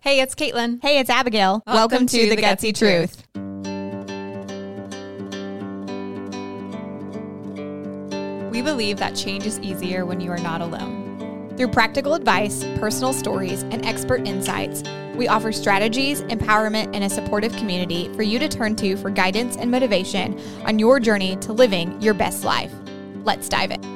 Hey, it's Caitlin. Hey, it's Abigail. Welcome to The Gutsy Truth. We believe that change is easier when you are not alone. Through practical advice, personal stories, and expert insights, we offer strategies, empowerment, and a supportive community for you to turn to for guidance and motivation on your journey to living your best life. Let's dive in.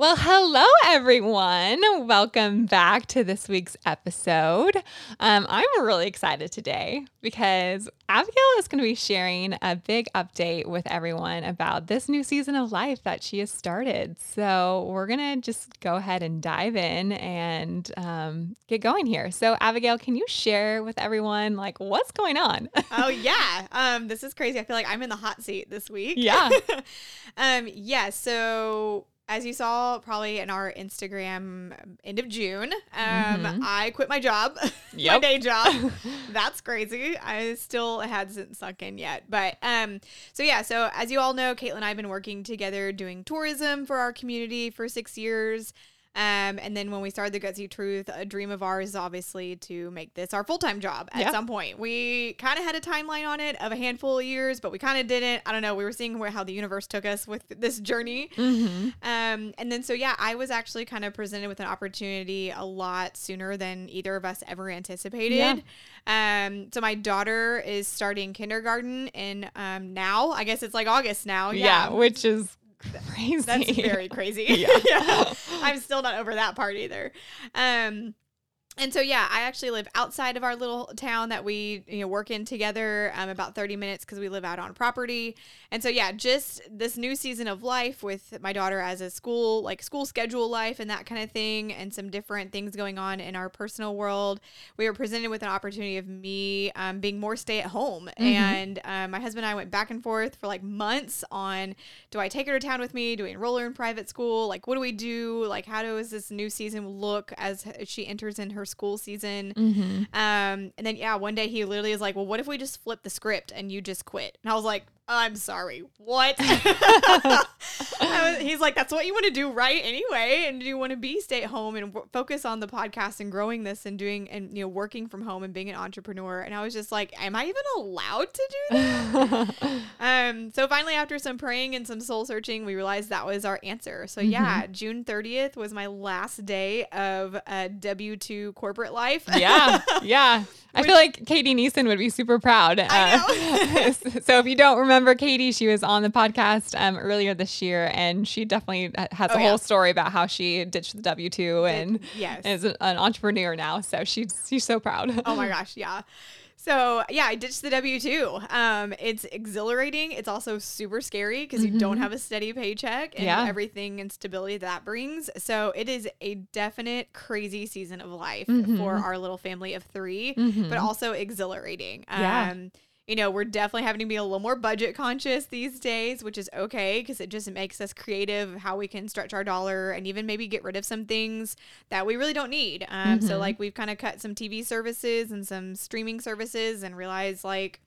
Well, hello, everyone. Welcome back to this week's episode. Um, I'm really excited today because Abigail is going to be sharing a big update with everyone about this new season of life that she has started. So, we're going to just go ahead and dive in and um, get going here. So, Abigail, can you share with everyone, like, what's going on? oh yeah um this is crazy i feel like i'm in the hot seat this week Yeah. um yeah so as you saw probably in our instagram end of june um Mhm. i quit my job my day job. That's crazy. I still hasn't sunk in yet. But um so yeah so as you all know caitlin and i've been working together doing tourism for our community for six years um, and then when we started the Gutsy Truth, a dream of ours is obviously to make this our full time job at Yeah. some point. We kind of had a timeline on it of a handful of years, but we kind of didn't. I don't know. We were seeing where how the universe took us with this journey. mm-hmm. Um, and then so yeah, I was actually kind of presented with an opportunity a lot sooner than either of us ever anticipated. Um, so my daughter is starting kindergarten in um now. I guess it's like August now. Yeah. which is crazy. That's very crazy. Yeah. I'm still not over that part either. Um and so yeah, I actually live outside of our little town that we you know work in together. Um, about 30 minutes because we live out on property. And so yeah, just this new season of life with my daughter as a school like school schedule life and that kind of thing, and some different things going on in our personal world. We were presented with an opportunity of me um, being more stay at home, and um, my husband and I went back and forth for like months on do I take her to town with me? Do we enroll her in private school? Like, what do we do? Like, how does this new season look as she enters in her school season? Mm-hmm. Um, and then yeah, one day he literally is like, "Well, what if we just flip the script and you just quit?" And I was like, "I'm sorry, what?" Was, he's like, "That's what you want to do, right? Anyway, and do you want to be stay at home and w- focus on the podcast and growing this and doing and you know working from home and being an entrepreneur." And I was just like, "Am I even allowed to do that?" Um, so finally, after some praying and some soul searching, we realized that was our answer. So yeah, June 30th was my last day of uh, W two corporate life. yeah, yeah. I feel like Katie Neeson would be super proud. Uh, so if you don't remember Katie, she was on the podcast um, earlier this year, and she definitely has Oh, a yeah. whole story about how she ditched the W two and yes. is an entrepreneur now. So she's she's so proud. oh my gosh, yeah. So yeah, I ditched the W two. Um, it's exhilarating. It's also super scary because you don't have a steady paycheck and Yeah. everything and stability that brings. So it is a definite crazy season of life for our little family of 3 but also exhilarating. Yeah. You know, we're definitely having to be a little more budget conscious these days, which is okay because it just makes us creative how we can stretch our dollar and even maybe get rid of some things that we really don't need. Um, So, like, we've kind of cut some TV services and some streaming services and realized, like,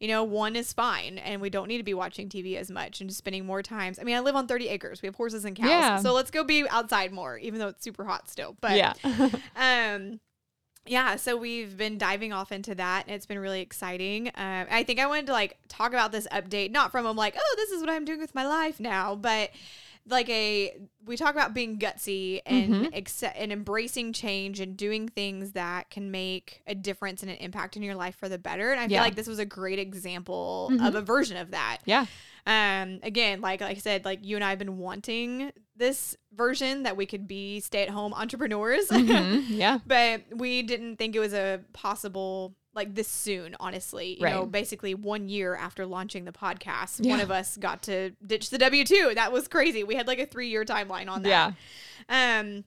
you know, one is fine and we don't need to be watching TV as much and just spending more times. I mean, I live on 30 acres. We have horses and cows. Yeah. So let's go be outside more, even though it's super hot still. But yeah. um yeah so we've been diving off into that and it's been really exciting um, i think i wanted to like talk about this update not from i'm like oh this is what i'm doing with my life now but like a we talk about being gutsy and Mhm. accept and embracing change and doing things that can make a difference and an impact in your life for the better and i feel like this was a great example Mhm. of a version of that yeah. Um again like like i said like you and i have been wanting this version that we could be stay-at-home entrepreneurs Mhm. Yeah. but we didn't think it was a possible like this soon honestly you know basically one year after launching the podcast Yeah. one of us got to ditch the w2 that was crazy we had like a three year timeline on that Yeah. um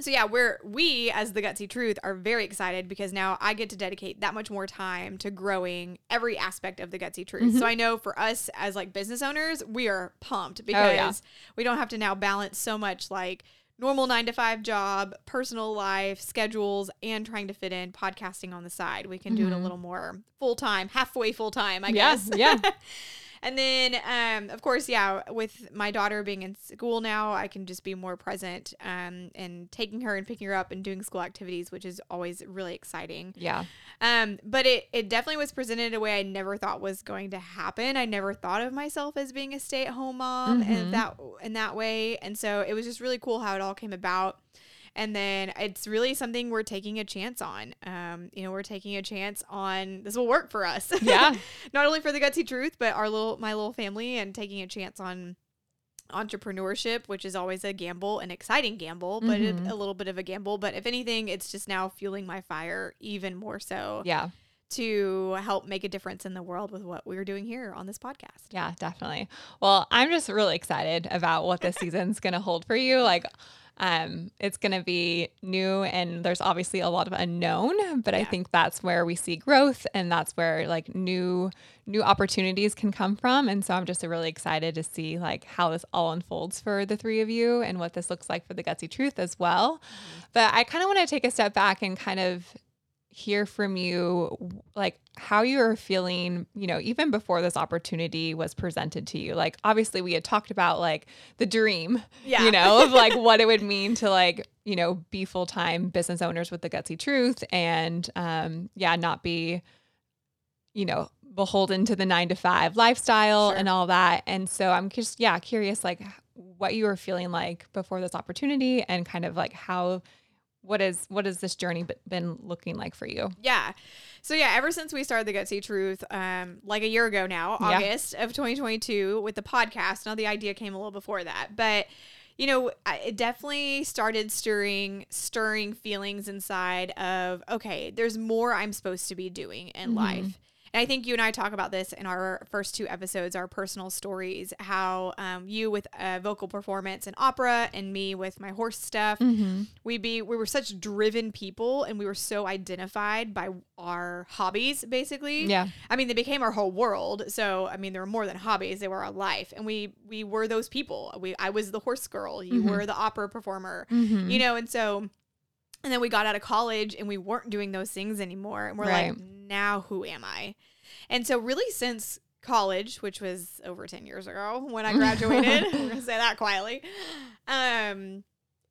so yeah we're we as the gutsy truth are very excited because now i get to dedicate that much more time to growing every aspect of the gutsy truth Mm-hmm. so i know for us as like business owners we are pumped Oh, because yeah. we don't have to now balance so much like normal nine to five job personal life schedules and trying to fit in podcasting on the side we can do it a Mhm. little more full time halfway full time i Yeah, guess yeah. And then, um, of course, yeah, with my daughter being in school now, I can just be more present um, and taking her and picking her up and doing school activities, which is always really exciting. Yeah. Um, but it, it definitely was presented in a way I never thought was going to happen. I never thought of myself as being a stay at home mom Mhm. and that in that way. And so it was just really cool how it all came about. And then it's really something we're taking a chance on. Um, you know, we're taking a chance on this will work for us. Yeah. Not only for the gutsy truth, but our little my little family and taking a chance on entrepreneurship, which is always a gamble, an exciting gamble, but a, Mhm. a little bit of a gamble. But if anything, it's just now fueling my fire even more so Yeah. to help make a difference in the world with what we're doing here on this podcast. Yeah, definitely. Well, I'm just really excited about what this season's going to hold for you. Like, um, it's going to be new and there's obviously a lot of unknown, but I think that's where we see growth and that's where like new new opportunities can come from. And so I'm just really excited to see like how this all unfolds for the three of you and what this looks like for the gutsy truth as well. But I kind of want to take a step back and kind of hear from you like how you're feeling you know even before this opportunity was presented to you like obviously we had talked about like the dream Yeah. you know of like what it would mean to like you know be full-time business owners with the gutsy truth and um yeah not be you know beholden to the nine to five lifestyle Sure. and all that and so i'm just yeah curious like what you were feeling like before this opportunity and kind of like how what is what has this journey been looking like for you Yeah. So yeah, ever since we started the Gutsy Truth, um, like a year ago now, Yeah. August of 2022, with the podcast. Now the idea came a little before that, but you know, it definitely started stirring, stirring feelings inside of okay, there's more I'm supposed to be doing in Mhm. life. And I think you and I talk about this in our first two episodes, our personal stories, how um, you with uh, vocal performance and opera, and me with my horse stuff. Mm-hmm. we be we were such driven people and we were so identified by our hobbies basically. Yeah. I mean they became our whole world. So i mean they were more than hobbies they were our life. And we we were those people. We i was the horse girl. You Mhm. were the opera performer. Mm-hmm. you know and so and then we got out of college and we weren't doing those things anymore. And we're like now who am i? And so really since college which was over 10 years ago when i graduated we're gonna say that quietly um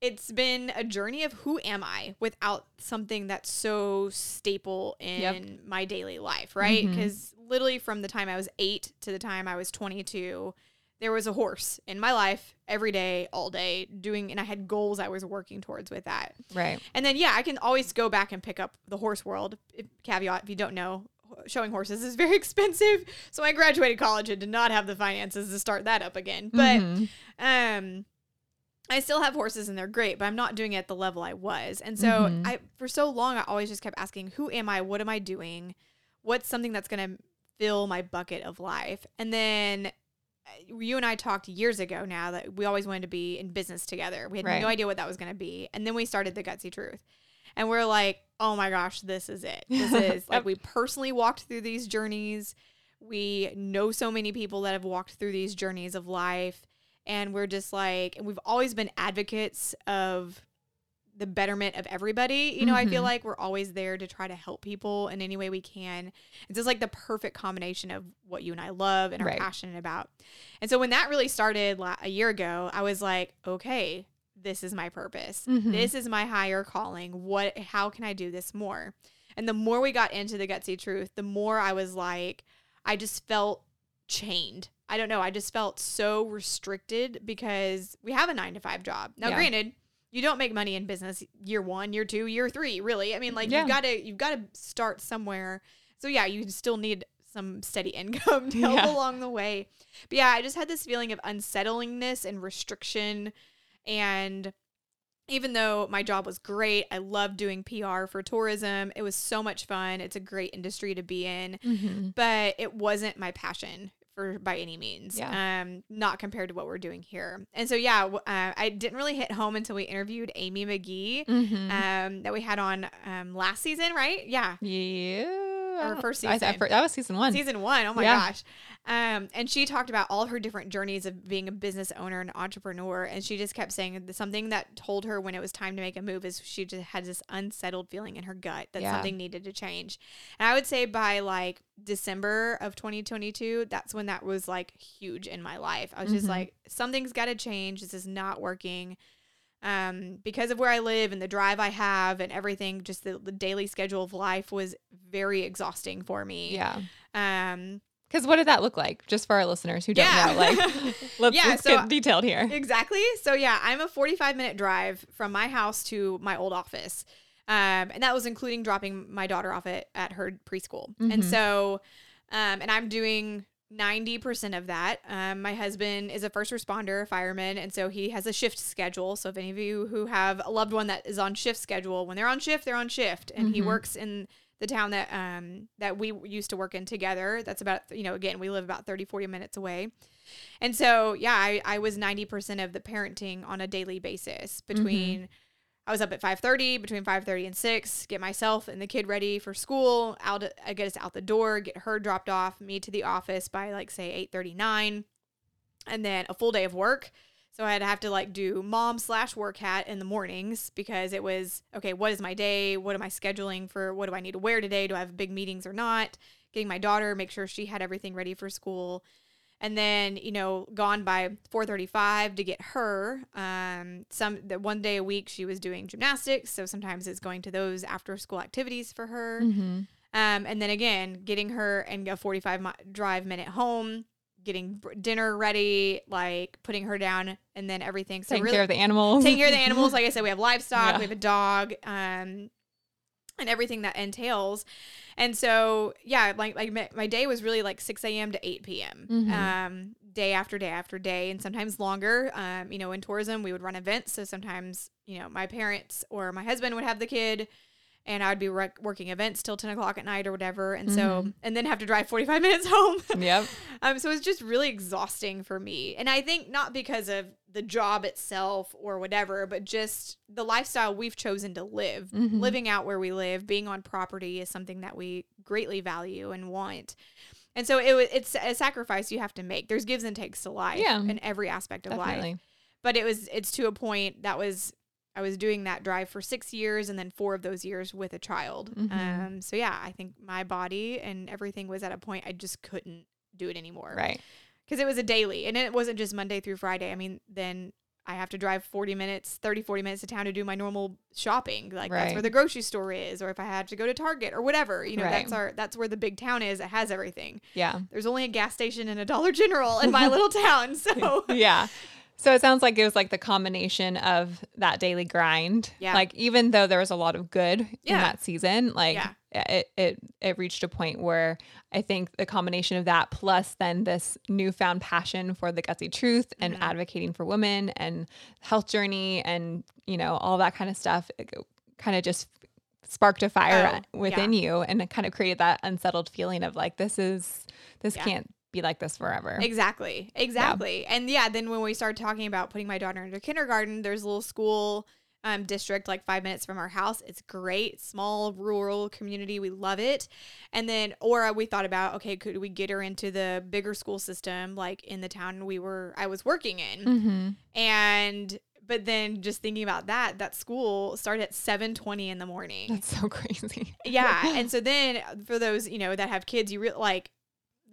it's been a journey of who am i without something that's so staple in Yep. my daily life right? Because literally from the time i was 8 to the time i was 22 there was a horse in my life every day, all day, doing, and I had goals I was working towards with that. right And then, yeah, I can always go back and pick up the horse world. If, caveat, if you don't know, showing horses is very expensive. So I graduated college and did not have the finances to start that up again. But, Mhm. um, I still have horses and they're great, but I'm not doing it at the level I was. And so Mhm. I, for so long, I always just kept asking, who am I? What am I doing? What's something that's going to fill my bucket of life? And then Uh, you and I talked years ago now that we always wanted to be in business together. We had Right. no idea what that was going to be. And then we started the Gutsy Truth. And we're like, oh my gosh, this is it. This is like we personally walked through these journeys. We know so many people that have walked through these journeys of life. And we're just like, and we've always been advocates of the betterment of everybody. You know, I feel Mhm. like we're always there to try to help people in any way we can. It's just like the perfect combination of what you and I love and are Right. passionate about. And so when that really started la- a year ago, I was like, okay, this is my purpose. Mhm. This is my higher calling. What how can I do this more? And the more we got into the gutsy truth, the more I was like I just felt chained. I don't know, I just felt so restricted because we have a 9 to 5 job. Now Yeah. granted, you don't make money in business year 1, year 2, year 3, really. I mean, like Yeah. you've got to you've got to start somewhere. So yeah, you still need some steady income to help Yeah. along the way. But yeah, I just had this feeling of unsettlingness and restriction. And even though my job was great, I loved doing PR for tourism. It was so much fun. It's a great industry to be in, Mhm. but it wasn't my passion for by any means. Yeah. Um, not compared to what we're doing here. And so yeah, uh, I didn't really hit home until we interviewed Amy McGee, Mhm. um, that we had on um last season, right? Yeah. yeah Or don't- first I- I- season. that was season one. season one. Oh my Yeah. gosh. Um, and she talked about all her different journeys of being a business owner and entrepreneur. And she just kept saying that something that told her when it was time to make a move is she just had this unsettled feeling in her gut that Yeah. something needed to change. And I would say by like December of 2022, that's when that was like huge in my life. I was just Mhm. like, something's got to change. This is not working. Um, because of where I live and the drive I have and everything, just the, the daily schedule of life was very exhausting for me. yeah. Um, Because what did that look like? Just for our listeners who don't Yeah. know, like let's, Yeah, let's so- get detailed here. exactly. So yeah, I'm a 45 minute drive from my house to my old office. Um, and that was including dropping my daughter off at, at her preschool. And Mhm. so, um, and I'm doing 90% of that. Um, my husband is a first responder, a fireman, and so he has a shift schedule. So if any of you who have a loved one that is on shift schedule, when they're on shift, they're on shift. And he Mhm. works in the town that um that we used to work in together. That's about you know, again, we live about 30 40 minutes away. And so, yeah, I, I was 90% of the parenting on a daily basis between I was up at 5:30, between 5:30 and 6, get myself and the kid ready for school, out I get us out the door, get her dropped off, me to the office by like say 8:39, and then a full day of work. So I'd have to like do mom slash work hat in the mornings because it was okay. What is my day? What am I scheduling for? What do I need to wear today? Do I have big meetings or not? Getting my daughter, make sure she had everything ready for school, and then you know gone by 4:35 to get her. Um, some the one day a week she was doing gymnastics, so sometimes it's going to those after school activities for her. Mm-hmm. Um, and then again, getting her and a 45 mi- drive minute home, getting br- dinner ready, like putting her down, and then everything. So Taking really care of the animals. taking care of the animals. Like I said, we have livestock, Yeah. we have a dog, um, and everything that entails. And so, yeah, like like my, my day was really like 6 a.m. to 8 p.m. Mhm. Um, day after day after day, and sometimes longer. Um, you know, in tourism, we would run events, so sometimes you know my parents or my husband would have the kid. And I'd be rec- working events till 10 o'clock at night or whatever. And so, Mhm. and then have to drive 45 minutes home. Yep. Um, so it's just really exhausting for me. And I think not because of the job itself or whatever, but just the lifestyle we've chosen to live. Mhm. Living out where we live, being on property is something that we greatly value and want. And so it, it's a sacrifice you have to make. There's gives and takes to life Yeah. in every aspect of life but it was it's to a point that was I was doing that drive for six years and then four of those years with a child. Mhm. Um, so yeah, I think my body and everything was at a point I just couldn't do it anymore. Right. Because it was a daily and it wasn't just Monday through Friday. I mean, then I have to drive 40 minutes, 30, 40 minutes to town to do my normal shopping. Like that's where the grocery store is, or if I had to go to Target or whatever, you know, Right. that's our, that's where the big town is. It has everything. Yeah. There's only a gas station and a Dollar General in my little town. So yeah. So it sounds like it was like the combination of that daily grind. Yeah. Like even though there was a lot of good yeah. in that season, like Yeah. it, it it reached a point where I think the combination of that plus then this newfound passion for the gutsy truth and Mhm. advocating for women and health journey and you know all that kind of stuff kind of just sparked a fire Oh, within you and it kind of created that unsettled feeling of like this is this Yeah. can't be like this forever. Exactly. Exactly. And yeah, then when we started talking about putting my daughter into kindergarten, there's a little school um, district like five minutes from our house. It's great, small rural community. We love it. And then, or we thought about, okay, could we get her into the bigger school system, like in the town we were, I was working in, Mm-hmm. and. But then, just thinking about that, that school started at seven twenty in the morning. That's so crazy. Yeah. And so then for those, you know, that have kids, you really like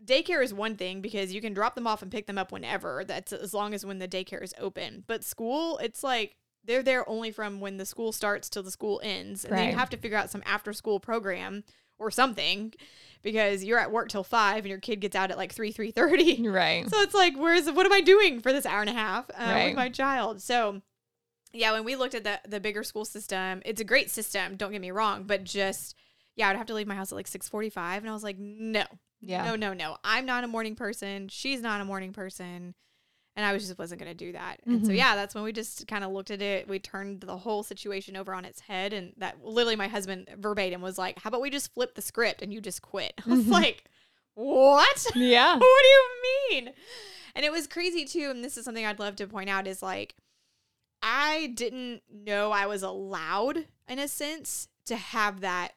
daycare is one thing because you can drop them off and pick them up whenever. That's as long as when the daycare is open. But school, it's like they're there only from when the school starts till the school ends. And then you have to figure out some after school program or something because you're at work till five and your kid gets out at like three, three thirty. right. So it's like, where's what am I doing for this hour and a half uh, Right. with my child? So, yeah, when we looked at the the bigger school system, it's a great system. Don't get me wrong, but just yeah, I'd have to leave my house at like six forty five, and I was like, no, Yeah. no, no, no. I'm not a morning person. She's not a morning person. And I was just wasn't going to do that. And so, Mhm. yeah, that's when we just kind of looked at it. We turned the whole situation over on its head. And that literally my husband verbatim was like, how about we just flip the script and you just quit? I was Mhm. like, what? Yeah. what do you mean? And it was crazy too. And this is something I'd love to point out is like, I didn't know I was allowed, in a sense, to have that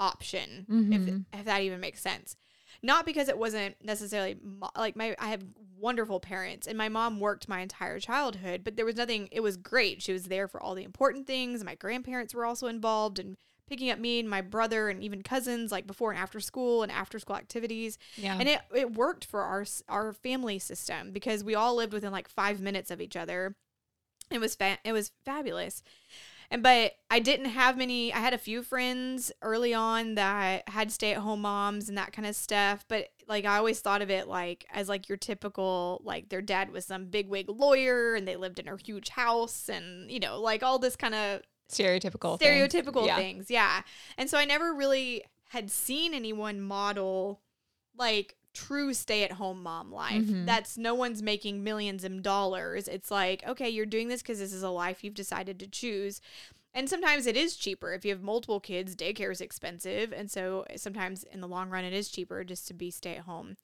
option Mhm. if if that even makes sense not because it wasn't necessarily mo- like my I have wonderful parents and my mom worked my entire childhood but there was nothing it was great she was there for all the important things my grandparents were also involved in picking up me and my brother and even cousins like before and after school and after school activities Yeah. and it, it worked for our our family system because we all lived within like five minutes of each other. It was fa- it was fabulous, and but I didn't have many. I had a few friends early on that had stay at home moms and that kind of stuff. But like I always thought of it like as like your typical like their dad was some bigwig lawyer and they lived in a huge house and you know like all this kind of stereotypical things. stereotypical Yeah. things. Yeah. And so I never really had seen anyone model like true stay at home mom life. Mhm. That's no one's making millions of dollars. It's like, okay, you're doing this because this is a life you've decided to choose. And sometimes it is cheaper. If you have multiple kids, daycare is expensive. And so sometimes in the long run, it is cheaper just to be stay at home.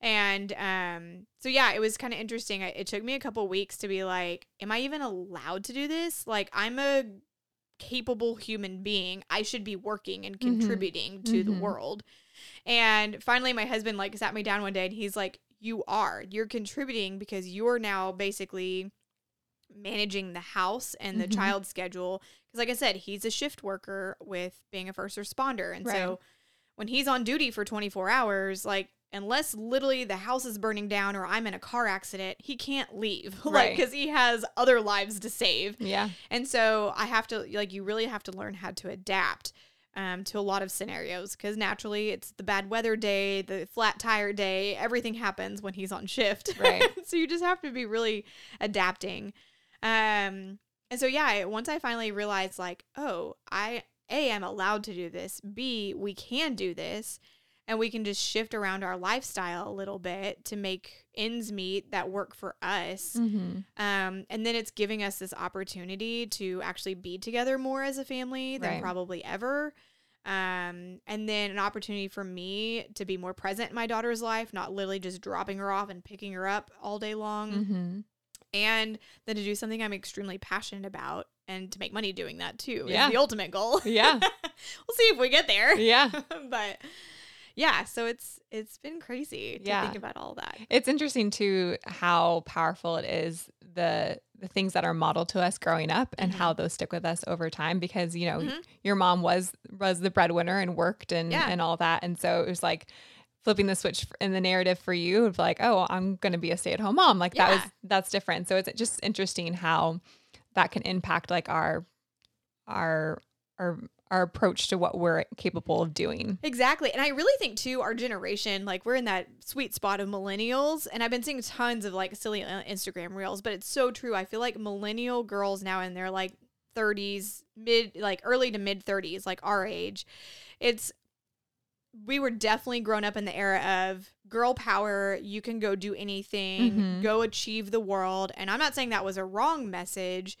And um, so, yeah, it was kind of interesting. It took me a couple weeks to be like, am I even allowed to do this? Like, I'm a capable human being. I should be working and Mhm. contributing to the Mhm. world. And finally, my husband like sat me down one day and he's like, "You are. You're contributing because you're now basically managing the house and the Mhm. child schedule." Because, like I said, he's a shift worker with being a first responder, and Right. so when he's on duty for 24 hours, like unless literally the house is burning down or I'm in a car accident, he can't leave, like Right. because he has other lives to save. Yeah. And so I have to like you really have to learn how to adapt um, to a lot of scenarios because naturally it's the bad weather day, the flat tire day, everything happens when he's on shift. Right. so you just have to be really adapting. Um, and so yeah, once I finally realized like, oh, I a I'm allowed to do this. B we can do this. And we can just shift around our lifestyle a little bit to make ends meet that work for us. Mm-hmm. Um, and then it's giving us this opportunity to actually be together more as a family than Right. probably ever. Um, and then an opportunity for me to be more present in my daughter's life, not literally just dropping her off and picking her up all day long. Mm-hmm. And then to do something I'm extremely passionate about and to make money doing that too Yeah. is the ultimate goal. Yeah. we'll see if we get there. Yeah. but yeah, so it's it's been crazy to Yeah. think about all that. It's interesting too how powerful it is the the things that are modeled to us growing up and Mhm. how those stick with us over time because you know Mhm. your mom was was the breadwinner and worked and Yeah. and all that and so it was like flipping the switch in the narrative for you of like oh I'm going to be a stay-at-home mom like that was that's different so it's just interesting how that can impact like our our our our approach to what we're capable of doing Exactly. And I really think too our generation like we're in that sweet spot of millennials and I've been seeing tons of like silly uh, Instagram reels, but it's so true. I feel like millennial girls now in their like 30s, mid like early to mid 30s, like our age. It's we were definitely grown up in the era of girl power, you can go do anything, Mhm. go achieve the world. And I'm not saying that was a wrong message,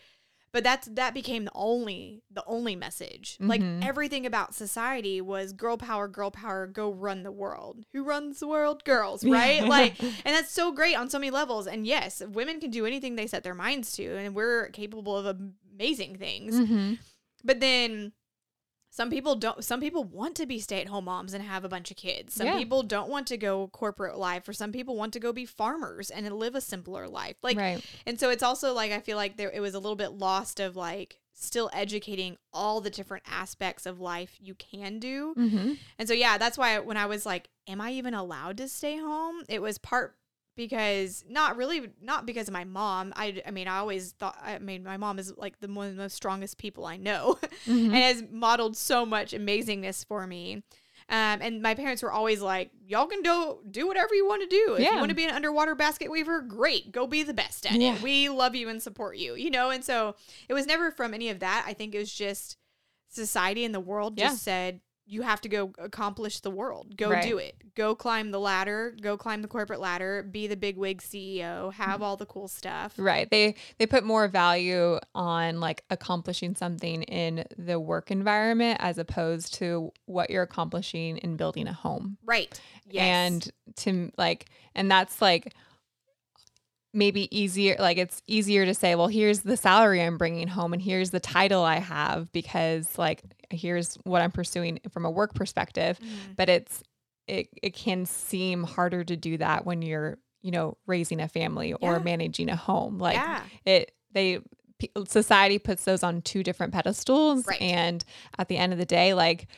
but that's that became the only the only message. Like Mhm. everything about society was girl power, girl power, go run the world. Who runs the world? Girls, right? Like and that's so great on so many levels. And yes, women can do anything they set their minds to and we're capable of amazing things. mm-hmm. But then some people don't some people want to be stay-at-home moms and have a bunch of kids. Some Yeah. people don't want to go corporate life or some people want to go be farmers and live a simpler life. Like right and so it's also like I feel like there it was a little bit lost of like still educating all the different aspects of life you can do. mm-hmm. And so yeah, that's why when I was like, am I even allowed to stay home? It was part because not really not because of my mom. I I mean, I always thought I mean, my mom is like the one of the most strongest people I know Mm-hmm. and has modeled so much amazingness for me. Um, and my parents were always like, "Y'all can do do whatever you want to do. If Yeah. you want to be an underwater basket weaver, great, go be the best at Yeah. it. We love you and support you." You know, and so it was never from any of that. I think it was just society and the world Yeah. just said, "You have to go accomplish the world. Go Right. do it. Go climb the ladder. Go climb the corporate ladder. Be the big wig CEO. Have all the cool stuff." Right. They they put more value on like accomplishing something in the work environment as opposed to what you're accomplishing in building a home. Right. Yes. And to like and that's like maybe easier like it's easier to say well here's the salary I'm bringing home and here's the title I have because like here's what I'm pursuing from a work perspective. Mhm. But it's it it can seem harder to do that when you're, you know, raising a family or managing a home. Like yeah. it they society puts those on two different pedestals Right. and at the end of the day like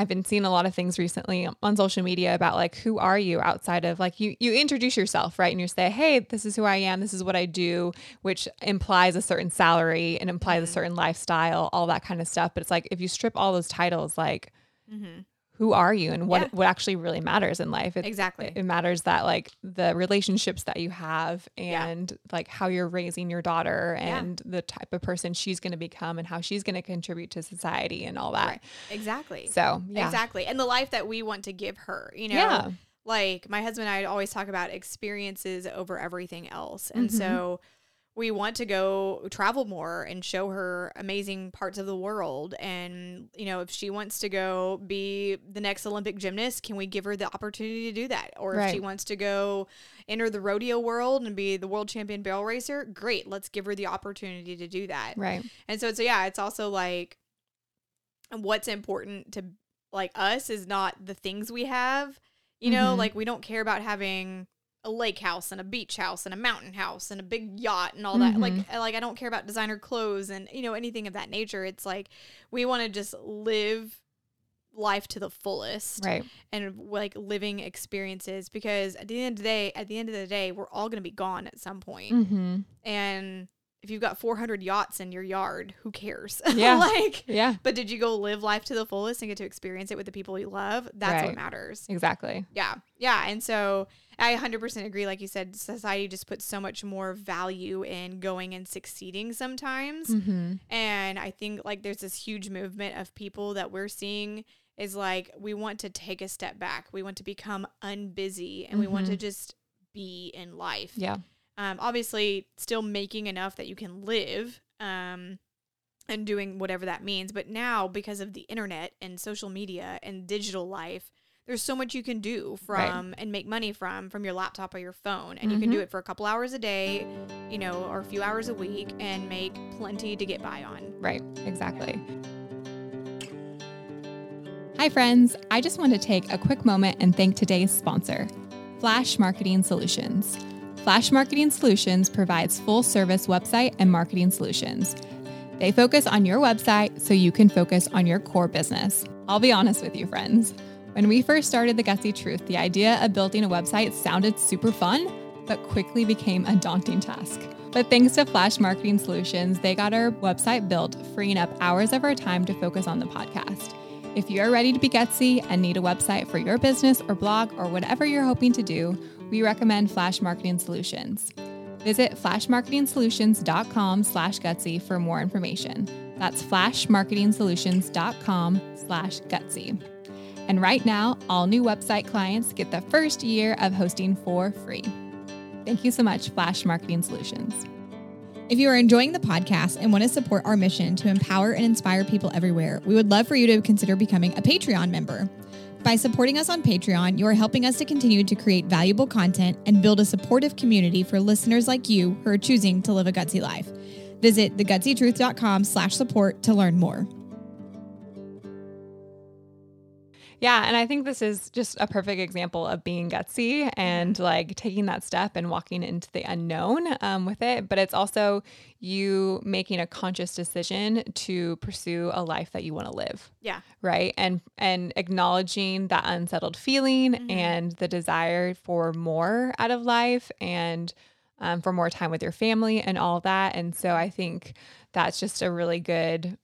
I've been seeing a lot of things recently on social media about like who are you outside of like you you introduce yourself, right? And you say, "Hey, this is who I am. This is what I do," which implies a certain salary and implies a Mhm. certain lifestyle, all that kind of stuff. But it's like if you strip all those titles like hmm who are you and what Yeah. what actually really matters in life? It's, Exactly. it matters that like the relationships that you have Yeah. and like how you're raising your daughter Yeah. and the type of person she's going to become and how she's going to contribute to society and all that. Right. Exactly. So, yeah. Exactly. And the life that we want to give her, you know. Yeah. Like my husband and I always talk about experiences over everything else. And Mhm. so we want to go travel more and show her amazing parts of the world. And, you know, if she wants to go be the next Olympic gymnast, can we give her the opportunity to do that? Or if she wants to go enter the rodeo world and be the world champion barrel racer, great. Let's give her the opportunity to do that. Right. And so, so yeah, it's also like what's important to like us is not the things we have. You know, Mhm. like we don't care about having a lake house and a beach house and a mountain house and a big yacht and all that. Like Mhm. like I don't care about designer clothes and you know anything of that nature. It's like we want to just live life to the fullest Right. and like living experiences because at the end of the day at the end of the day we're all going to be gone at some point Mm-hmm. and if you've got 400 yachts in your yard, who cares? Yeah. like, Yeah. but did you go live life to the fullest and get to experience it with the people you love? That's Right. what matters. Exactly. Yeah. Yeah. And so I 100% agree. Like you said, society just puts so much more value in going and succeeding sometimes. Mm-hmm. And I think like there's this huge movement of people that we're seeing is like we want to take a step back. We want to become unbusy and we want to just be in life Yeah. um, obviously still making enough that you can live um, and doing whatever that means. But now, because of the internet and social media and digital life, there's so much you can do from Right. and make money from from your laptop or your phone, and you can do Mhm. it for a couple hours a day, you know, or a few hours a week, and make plenty to get by on. Right. Exactly. Hi, friends. I just want to take a quick moment and thank today's sponsor, Flash Marketing Solutions. Flash Marketing Solutions provides full service website and marketing solutions. They focus on your website so you can focus on your core business. I'll be honest with you, friends. When we first started The Gutsy Truth, the idea of building a website sounded super fun, but quickly became a daunting task. But thanks to Flash Marketing Solutions, they got our website built, freeing up hours of our time to focus on the podcast. If you are ready to be gutsy and need a website for your business or blog or whatever you're hoping to do, we recommend Flash Marketing Solutions. Visit flashmarketingsolutions.com slash gutsy for more information. That's flashmarketingsolutions.com slash gutsy. And right now, all new website clients get the first year of hosting for free. Thank you so much, Flash Marketing Solutions. If you are enjoying the podcast and want to support our mission to empower and inspire people everywhere, we would love for you to consider becoming a Patreon member. By supporting us on Patreon, you are helping us to continue to create valuable content and build a supportive community for listeners like you who are choosing to live a gutsy life. Visit thegutsytruth.com slash support to learn more. Yeah, and I think this is just a perfect example of being gutsy and like taking that step and walking into the unknown um, with it. But it's also you making a conscious decision to pursue a life that you want to live, Yeah. right? And and acknowledging that unsettled feeling Mhm. and the desire for more out of life and um, for more time with your family and all that. And so I think that's just a really good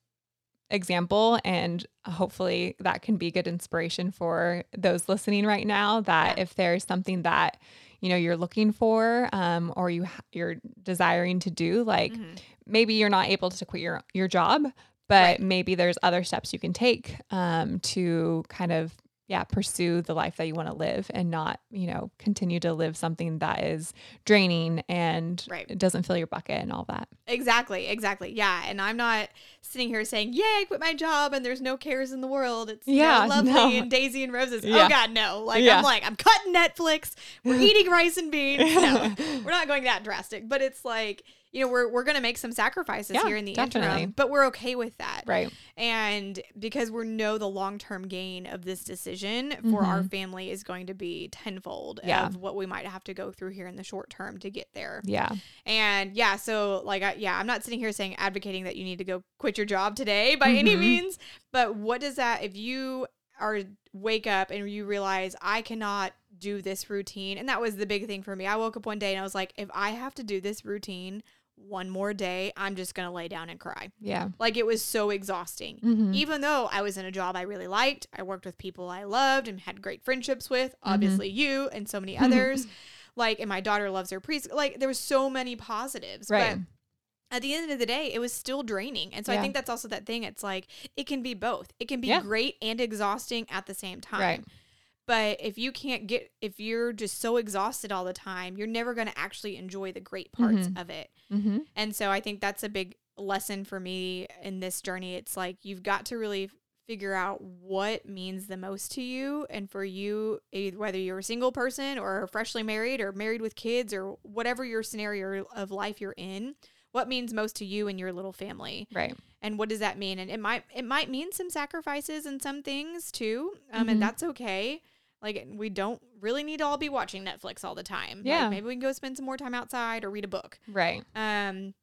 example and hopefully that can be good inspiration for those listening right now that if there's something that you know you're looking for um, or you ha- you're desiring to do like Mhm. maybe you're not able to quit your your job but Right. maybe there's other steps you can take um, to kind of yeah pursue the life that you want to live and not you know continue to live something that is draining and Right. it doesn't fill your bucket and all that Exactly, exactly. Yeah. And I'm not sitting here saying, Yay, I quit my job and there's no cares in the world. It's you know, Yeah, lovely no. and daisy and roses. Oh yeah. Oh God, no. Like Yeah. I'm like, I'm cutting Netflix. We're eating rice and beans. No, we're not going that drastic. But it's like, you know, we're we're gonna make some sacrifices Yeah, here in the definitely. interim, but we're okay with that. Right. And because we know the long term gain of this decision for our family is going to be tenfold Mm-hmm. Yeah. of what we might have to go through here in the short term to get there. Yeah. And yeah, so like, I, yeah, I'm not sitting here saying advocating that you need to go quit your job today by any Mhm. means, but what does that, if you are wake up and you realize I cannot do this routine, and that was the big thing for me. I woke up one day and I was like, if I have to do this routine one more day, I'm just going to lay down and cry. Yeah. Like it was so exhausting. Mhm. Even though I was in a job I really liked, I worked with people I loved and had great friendships with, obviously you and so many others. like, and my daughter loves her preschool. Like, there was so many positives. Right. But at the end of the day, it was still draining. And so I think that's also that thing. It's like it can be both. It can be Yeah. great and exhausting at the same time. Right. But if you can't get, if you're just so exhausted all the time, you're never going to actually enjoy the great parts Mhm. of it. Mm-hmm. And so I think that's a big lesson for me in this journey. It's like you've got to really figure out what means the most to you. And for you, whether you're a single person or freshly married or married with kids or whatever your scenario of life you're in, what means most to you and your little family Right. and what does that mean and it might it might mean some sacrifices and some things too um Mhm. and that's okay like we don't really need to all be watching netflix all the time Like, Yeah. maybe we can go spend some more time outside or read a book Right. um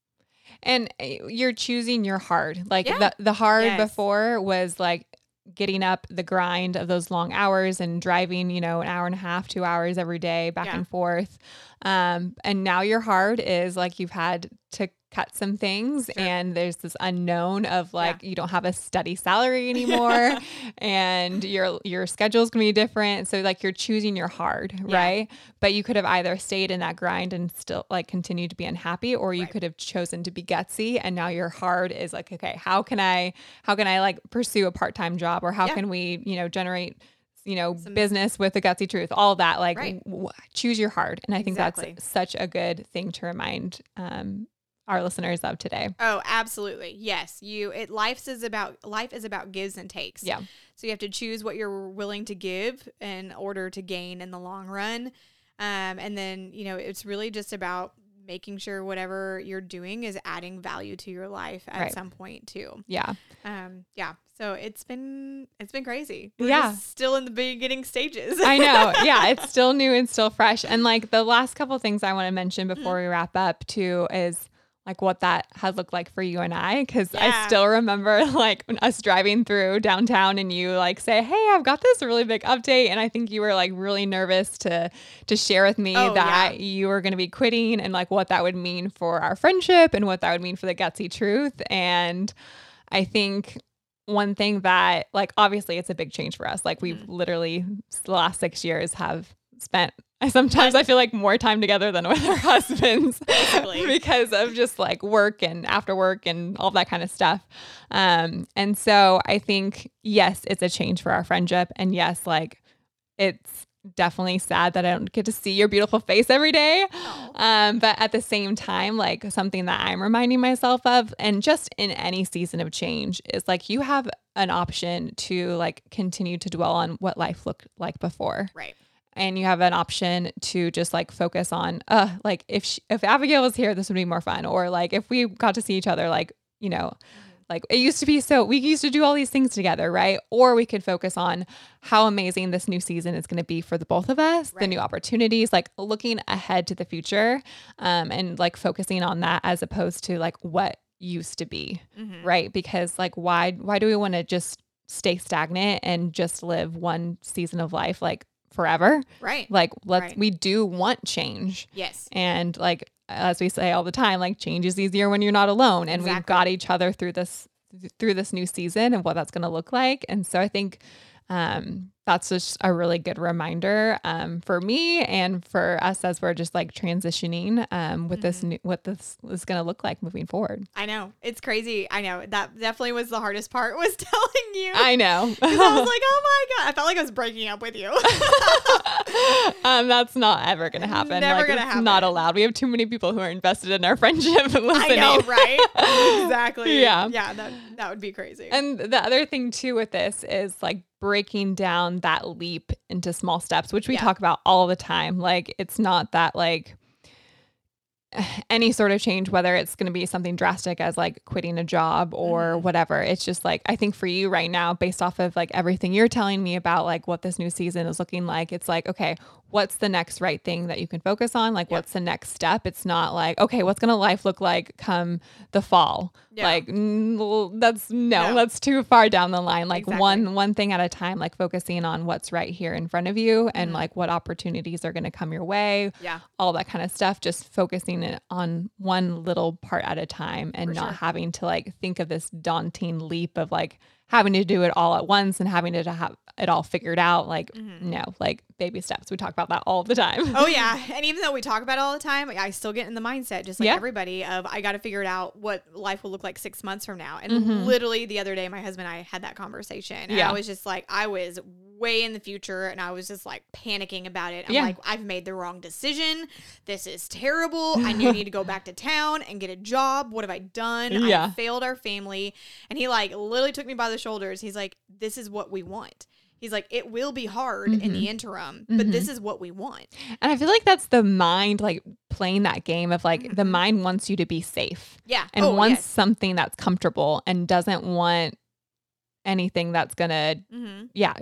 And uh, you're choosing your hard. Like Yeah. the the hard Yes. before was like getting up the grind of those long hours and driving, you know, an hour and a half, 2 hours every day back Yeah. and forth. Um and now your hard is like you've had to cut some things Sure. and there's this unknown of like you don't have a steady salary anymore and your your schedule's going to be different so like you're choosing your hard Yeah. right but you could have either stayed in that grind and still like continue to be unhappy or you Right. could have chosen to be gutsy and now your hard is like okay how can i how can i like pursue a part-time job or how Yeah. can we you know generate you know Some- business with the gutsy truth all that like Right. w- choose your hard and i think Exactly. that's such a good thing to remind um our listeners of today. Oh absolutely. Yes you it life is about life is about gives and takes. Yeah. So you have to choose what you're willing to give in order to gain in the long run. Um and then you know it's really just about making sure whatever you're doing is adding value to your life at Right. some point too. Yeah. Um yeah. So it's been it's been crazy. We're Yeah. still in the beginning stages. I know. Yeah, it's still new and still fresh. And like the last couple things I want to mention before we wrap up too is like what that has looked like for you and I cuz I still remember like us driving through downtown and you like say, "Hey, I've got this really big update." And I think you were like really nervous to to share with me Oh, that yeah. you were going to be quitting and like what that would mean for our friendship and what that would mean for the gutsy truth and I think one thing that like obviously it's a big change for us like we've Mm-hmm. literally the last six years have spent sometimes i feel like more time together than with our husbands because of just like work and after work and all that kind of stuff. Um and so i think yes it's a change for our friendship. And yes like it's definitely sad that i don't get to see your beautiful face every day. Um, but at the same time, like something that I'm reminding myself of, and just in any season of change, is like you have an option to like continue to dwell on what life looked like before, right and you have an option to just like focus on, uh, like if she, if Abigail was here, this would be more fun, or like if we got to see each other, like you know. Like it used to be so we used to do all these things together, right? Or we could focus on how amazing this new season is going to be for the both of us, the new opportunities, like looking ahead to the future um, and like focusing on that as opposed to like what used to be, Mhm. right? Because like why why do we want to just stay stagnant and just live one season of life like forever? right Like let's Right. we do want change. yes And like as we say all the time, like change is easier when you're not alone. And we've got each other through this through this new season and what that's gonna look like. And so I think um that's just a really good reminder um for me and for us as we're just like transitioning um with Mm-hmm. this new what this is gonna look like moving forward. I know. It's crazy. I know. That definitely was the hardest part was telling you. I know. I was like, oh my God. I felt like I was breaking up with you. um, that's not ever gonna happen. Never like, gonna it's Not allowed. We have too many people who are invested in our friendship and I know, right? exactly. Yeah. Yeah, that, that would be crazy. And the other thing too with this is like breaking down that leap into small steps, which we Yeah. talk about all the time. Like it's not that like any sort of change, whether it's going to be something drastic as like quitting a job or mm-hmm. whatever. It's just like, I think for you right now, based off of like everything you're telling me about like what this new season is looking like, it's like, okay, what's the next right thing that you can focus on? Like, what's the next step? It's not like, okay, what's going to life look like come the fall? Yeah. Like, that's no, No. that's too far down the line. Like, Exactly. one one thing at a time, like focusing on what's right here in front of you and Mm-hmm. like what opportunities are going to come your way Yeah. all that kind of stuff, just focusing it on one little part at a time and For not sure. having to like think of this daunting leap of like having to do it all at once and having to have it all figured out. Like, no, like baby steps. We talk about that all the time. Mm-hmm. Oh yeah, and even though we talk about it all the time, I still get in the mindset, just like Yeah. everybody, of I got to figure it out what life will look like six months from now. And Mhm. literally the other day, my husband and I had that conversation, and Yeah. I was just like, I was way in the future, and I was just like panicking about it. I'm Yeah. like, I've made the wrong decision. This is terrible. I need to go back to town and get a job. What have I done? Yeah. I failed our family. And he like literally took me by the shoulders. He's like, this is what we want. He's like, it will be hard in Mm-hmm. the interim, but this is what we want. And I feel like that's the mind like playing that game of like the mind wants you to be safe Yeah. and oh, wants yes. something that's comfortable and doesn't want anything that's gonna Mhm. yeah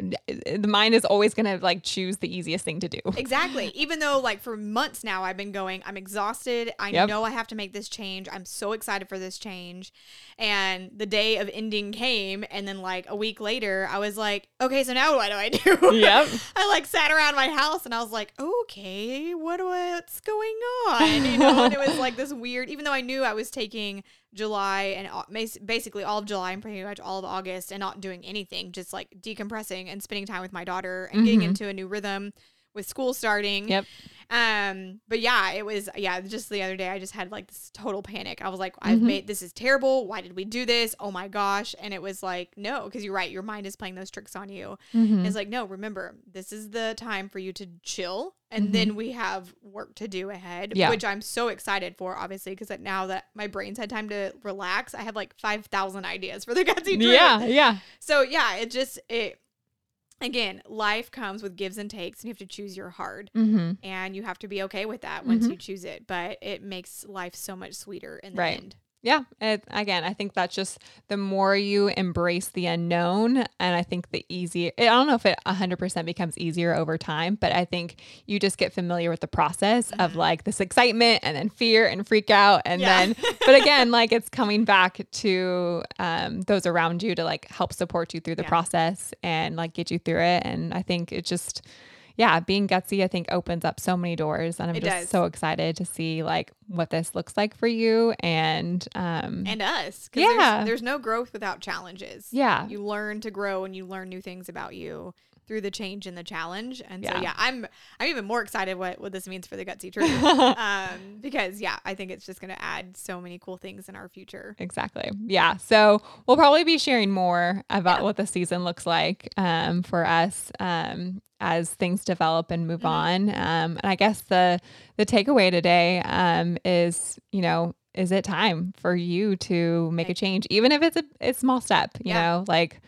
the mind is always gonna like choose the easiest thing to do Exactly. Even though, like, for months now, I've been going, I'm exhausted. I Yep. know I have to make this change. I'm so excited for this change. And the day of ending came. And then, like, a week later, I was like, okay, so now what do I do? Yep. I, like, sat around my house and I was like, okay, what what's going on? You know, and it was like this weird, even though I knew I was taking July and basically all of July and pretty much all of August and not doing anything, just like decompressing and spending time with my daughter and getting Mhm. into a new rhythm with school starting. Yep. Um, but yeah, it was yeah, just the other day I just had like this total panic. I was like, I've Mhm. made this is terrible. Why did we do this? Oh my gosh. And it was like, no, because you're right, your mind is playing those tricks on you. Mhm. It's like, no, remember, this is the time for you to chill. And then we have work to do ahead, Mm-hmm. Yeah. which I'm so excited for, obviously, because now that my brain's had time to relax, I have like 5,000 ideas for the gutsy yeah yeah So yeah, it just, it, again, life comes with gives and takes, and you have to choose your hard mm-hmm. and you have to be okay with that once Mhm. you choose it. But it makes life so much sweeter in the Right. end. Yeah. It, again, I think that's just the more you embrace the unknown, and I think the easier, I don't know if it 100% becomes easier over time, but I think you just get familiar with the process of like this excitement and then fear and freak out. And Yeah. then, but again, like it's coming back to um, those around you to like help support you through the Yeah. process and like get you through it. And I think it just, yeah, being gutsy, I think opens up so many doors, and I'm It just does. so excited to see like what this looks like for you, and um, And us. Yeah. There's, there's no growth without challenges. yeah, You learn to grow and you learn new things about you through the change and the challenge. And so Yeah. yeah, I'm I'm even more excited what, what this means for the gutsy truth. um, because yeah, I think it's just gonna add so many cool things in our future. exactly, yeah. So we'll probably be sharing more about Yeah. what the season looks like um, for us um, as things develop and move Mhm. on. Um, and I guess the the takeaway today um, is, you know. Is it time for you to make a change, even if it's a, a small step? You Yeah. know, like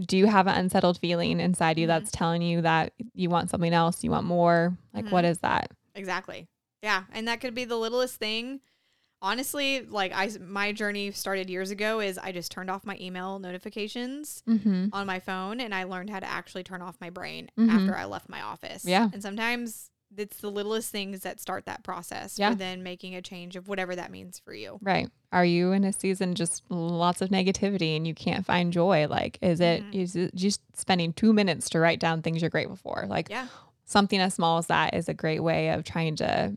do you have an unsettled feeling inside you Mhm. that's telling you that you want something else, you want more? Like, Mhm. what is that? Exactly. Yeah, and that could be the littlest thing. Honestly, like I my journey started years ago is I just turned off my email notifications Mm-hmm. on my phone and I learned how to actually turn off my brain Mhm. after I left my office. Yeah. And sometimes it's the littlest things that start that process Yeah. for then making a change of whatever that means for you. Right. Are you in a season just lots of negativity and you can't find joy? Like, is it Mhm. is it just spending two minutes to write down things you're grateful for? Like, Yeah. something as small as that is a great way of trying to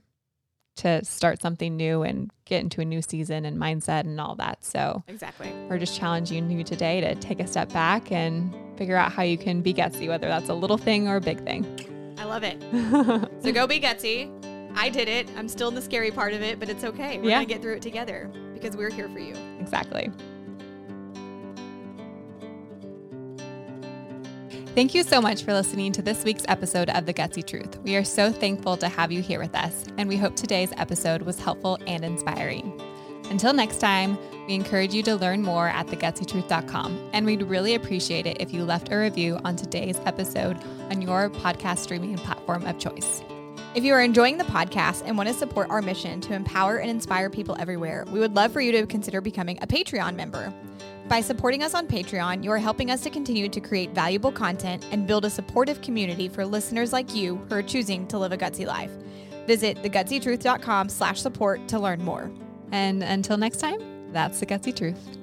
to start something new and get into a new season and mindset and all that. So Exactly. we're just challenging you today to take a step back and figure out how you can be gutsy, whether that's a little thing or a big thing. I love it. So go be gutsy. I did it. I'm still in the scary part of it, but it's okay. We're Yeah. going to get through it together because we're here for you. Exactly. Thank you so much for listening to this week's episode of The Gutsy Truth. We are so thankful to have you here with us, and we hope today's episode was helpful and inspiring. Until next time, we encourage you to learn more at thegutsytruth.com, and we'd really appreciate it if you left a review on today's episode on your podcast streaming platform of choice. If you are enjoying the podcast and want to support our mission to empower and inspire people everywhere, we would love for you to consider becoming a Patreon member. By supporting us on Patreon, you are helping us to continue to create valuable content and build a supportive community for listeners like you who are choosing to live a gutsy life. Visit thegutsytruth.com slash support to learn more. And until next time, that's the gutsy truth.